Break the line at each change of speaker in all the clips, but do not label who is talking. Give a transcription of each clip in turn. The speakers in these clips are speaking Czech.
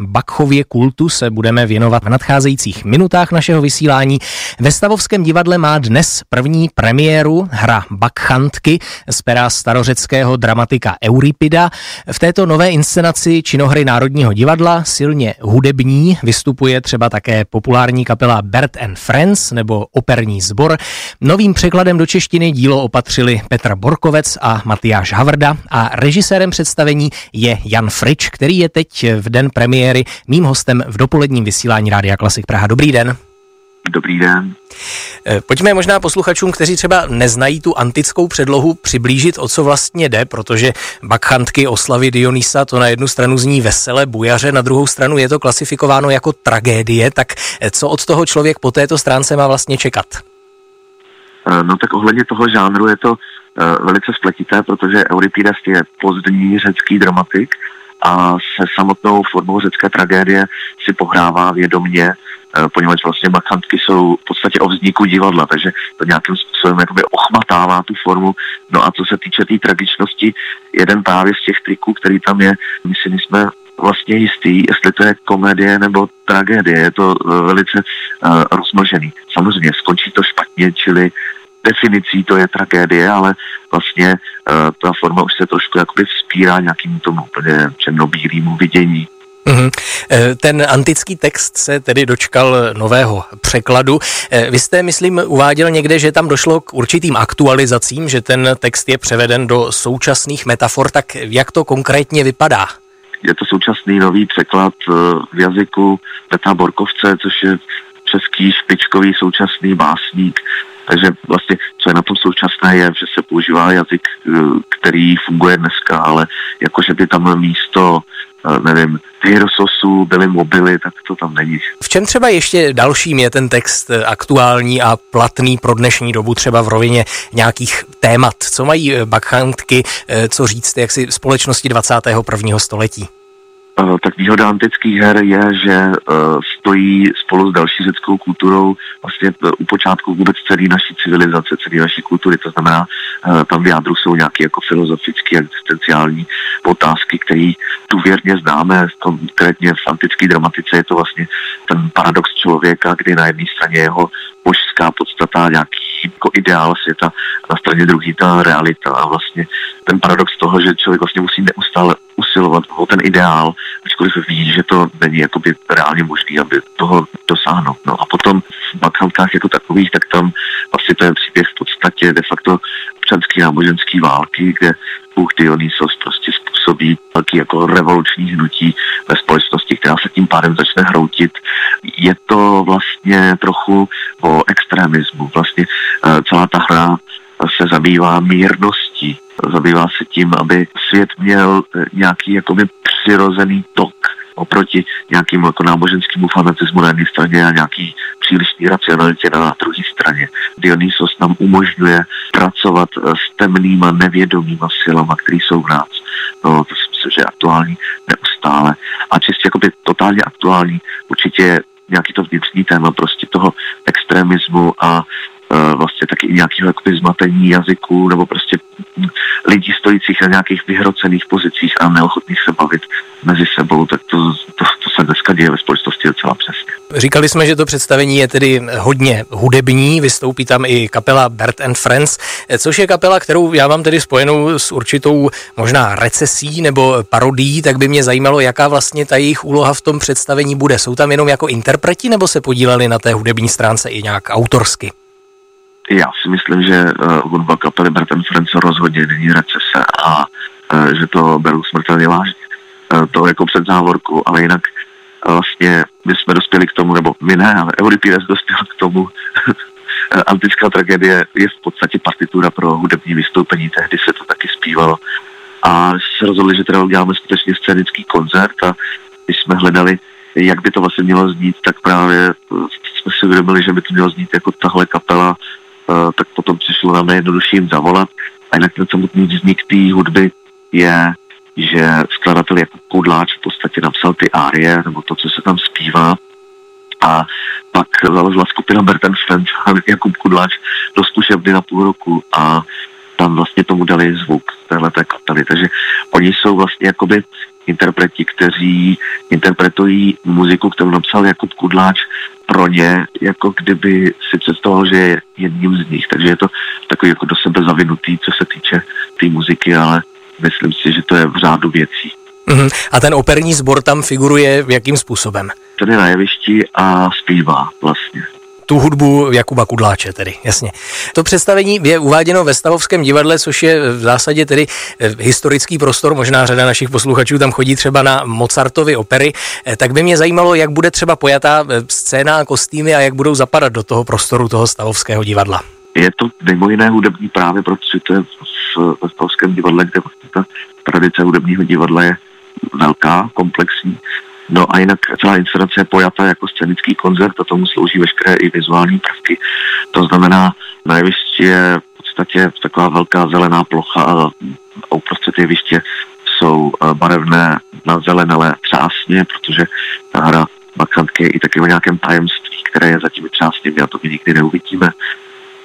Bakchově kultu se budeme věnovat v nadcházejících minutách našeho vysílání. Ve Stavovském divadle má dnes první premiéru hra Bakhantky z pera starořeckého dramatika Euripida. V této nové inscenaci činohry Národního divadla silně hudební vystupuje třeba také populární kapela Bert and Friends nebo operní sbor. Novým překladem do češtiny dílo opatřili Petr Borkovec a Matyáš Havrda a režisérem představení je Jan Frič, který je teď v den premiéry premiéry mým hostem v dopoledním vysílání Rádia Klasik Praha. Dobrý den.
Dobrý den.
Eh, pojďme možná posluchačům, kteří třeba neznají tu antickou předlohu, přiblížit, o co vlastně jde, protože bakhantky oslavy Dionýsa to na jednu stranu zní vesele, bujaře, na druhou stranu je to klasifikováno jako tragédie, tak eh, co od toho člověk po této stránce má vlastně čekat?
Eh, no tak ohledně toho žánru je to velice spletité, protože Euripides je pozdní řecký dramatik, a se samotnou formou řecké tragédie si pohrává vědomně, eh, poněvadž vlastně bakantky jsou v podstatě o vzniku divadla, takže to nějakým způsobem jakoby ochmatává tu formu. No a co se týče té tý tragičnosti, jeden právě z těch triků, který tam je, my si nejsme vlastně jistý, jestli to je komedie nebo tragédie. Je to eh, velice uh, rozmlžený. Samozřejmě skončí to špatně, čili definicí to je tragédie, ale vlastně uh, ta forma už se trošku jakoby vzpírá nějakým tomu úplně černobílýmu vidění.
Mm-hmm. Ten antický text se tedy dočkal nového překladu. Eh, vy jste, myslím, uváděl někde, že tam došlo k určitým aktualizacím, že ten text je převeden do současných metafor, tak jak to konkrétně vypadá?
Je to současný nový překlad v jazyku Petra Borkovce, což je český špičkový současný básník, takže vlastně, co je na tom současné, je, že se používá jazyk, eh, který funguje dneska, ale jakože by tam místo eh, nevím, Hyrososu byly mobily, tak to tam není.
V čem třeba ještě dalším je ten text eh, aktuální a platný pro dnešní dobu, třeba v rovině nějakých témat? Co mají bakhantky, co říct, jak si společnosti 21. století?
Eh, výhoda antických her je, že eh, stojí spolu s další řeckou kulturou vlastně eh, u počátku vůbec celé naší civilizace, celé naší kultury. To znamená, tam v jádru jsou nějaké jako filozofické, existenciální otázky, které důvěrně známe. Konkrétně v antické dramatice je to vlastně ten paradox člověka, kdy na jedné straně jeho božská podstata, nějaký jako ideál světa, na straně druhé ta realita a vlastně ten paradox toho, že člověk vlastně musí neustále usilovat o ten ideál, ačkoliv ví, že to není jakoby reálně možné, aby toho dosáhnout. No a potom v bakalkách jako takových, tak tam vlastně ten příběh v podstatě de facto občanský náboženský války, kde Bůh Dionysos prostě způsobí velký jako revoluční hnutí ve společnosti, která se tím pádem začne hroutit. Je to vlastně trochu o extremismu. Vlastně eh, celá ta hra se zabývá mírností, zabývá se tím, aby svět měl eh, nějaký jakoby přirozený tok oproti nějakým jako náboženskému fanatismu na jedné straně a nějaký přílišný racionalitě na druhé straně. Dionysos nám umožňuje pracovat s temnýma nevědomýma silama, které jsou v nás. No, to si myslím, že je aktuální neustále. A čistě jakoby totálně aktuální určitě nějaký to vnitřní téma prostě toho extremismu a Eh, vlastně taky nějakého jakoby zmatení jazyků nebo prostě lidí stojících na nějakých vyhrocených pozicích a neochotných se bavit mezi sebou, tak to, to, to se dneska děje ve společnosti docela přesně.
Říkali jsme, že to představení je tedy hodně hudební, vystoupí tam i kapela Bert and Friends, což je kapela, kterou já mám tedy spojenou s určitou možná recesí nebo parodí, tak by mě zajímalo, jaká vlastně ta jejich úloha v tom představení bude. Jsou tam jenom jako interpreti nebo se podíleli na té hudební stránce i nějak autorsky?
Já si myslím, že uh, hudba kapely Bertem France rozhodně není recese a uh, že to beru smrtelně vážně. Uh, to jako před závorku, ale jinak uh, vlastně my jsme dospěli k tomu, nebo my ne, ale Euripides dospěl k tomu, antická tragédie je v podstatě partitura pro hudební vystoupení, tehdy se to taky zpívalo. A se rozhodli, že teda uděláme skutečně scénický koncert a když jsme hledali, jak by to vlastně mělo znít, tak právě jsme si uvědomili, že by to mělo znít jako tahle kapela Eh, tak potom přišlo nám nejjednodušší jim zavolat. A jinak ten samotný vznik té hudby je, že skladatel jako Kudláč v podstatě napsal ty árie, nebo to, co se tam zpívá. A pak zalezla skupina Berten Friends a Jakub Kudláč do zkušebny na půl roku a tam vlastně tomu dali zvuk téhle té kapely. Takže oni jsou vlastně jakoby interpreti, kteří interpretují muziku, kterou napsal Jakub Kudláč pro ně, jako kdyby si představoval, že je jedním z nich. Takže je to takový jako do sebe zavinutý, co se týče té tý muziky, ale myslím si, že to je v řádu věcí.
Uhum. A ten operní sbor tam figuruje jakým způsobem?
Ten je na jevišti a zpívá vlastně
tu hudbu Jakuba Kudláče tedy, jasně. To představení je uváděno ve Stavovském divadle, což je v zásadě tedy eh, historický prostor, možná řada našich posluchačů tam chodí třeba na Mozartovy opery, eh, tak by mě zajímalo, jak bude třeba pojatá eh, scéna, kostýmy a jak budou zapadat do toho prostoru toho Stavovského divadla.
Je to mimo jiné hudební právě, protože to je v Stavovském divadle, kde ta tradice hudebního divadla je velká, komplexní No a jinak celá inscenace je pojata jako scénický koncert a tomu slouží veškeré i vizuální prvky. To znamená, na jevišti je v podstatě taková velká zelená plocha a uprostřed jeviště jsou eh, barevné na zelenele třásně, protože ta hra Bakantky je i taky o nějakém tajemství, které je zatím třásně, a to my nikdy neuvidíme.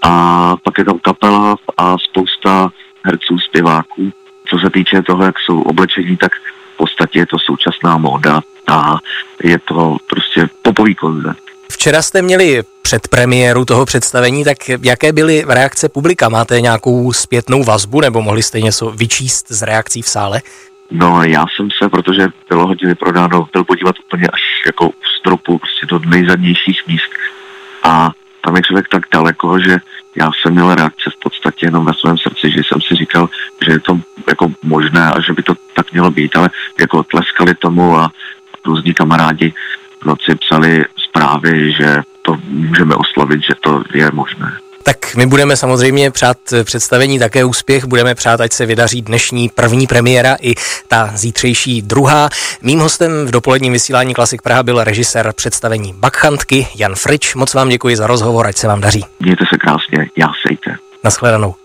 A pak je tam kapela a spousta herců, zpěváků. Co se týče toho, jak jsou oblečení, tak v podstatě je to současná móda a je to prostě popový koncert.
Včera jste měli předpremiéru toho představení, tak jaké byly reakce publika? Máte nějakou zpětnou vazbu nebo mohli jste něco vyčíst z reakcí v sále?
No já jsem se, protože bylo hodně vyprodáno, byl podívat úplně až jako u stropu, prostě do nejzadnějších míst. A tam je člověk tak daleko, že já jsem měl reakce v podstatě jenom ve svém srdci, že jsem si říkal, že je to jako možné a že by to tak mělo být, ale jako tleskali tomu a různí kamarádi v noci psali zprávy, že to můžeme oslavit, že to je možné.
Tak my budeme samozřejmě přát představení také úspěch, budeme přát, ať se vydaří dnešní první premiéra i ta zítřejší druhá. Mým hostem v dopoledním vysílání Klasik Praha byl režisér představení Bakhantky Jan Frič. Moc vám děkuji za rozhovor, ať se vám daří.
Mějte se krásně, já sejte.
Naschledanou.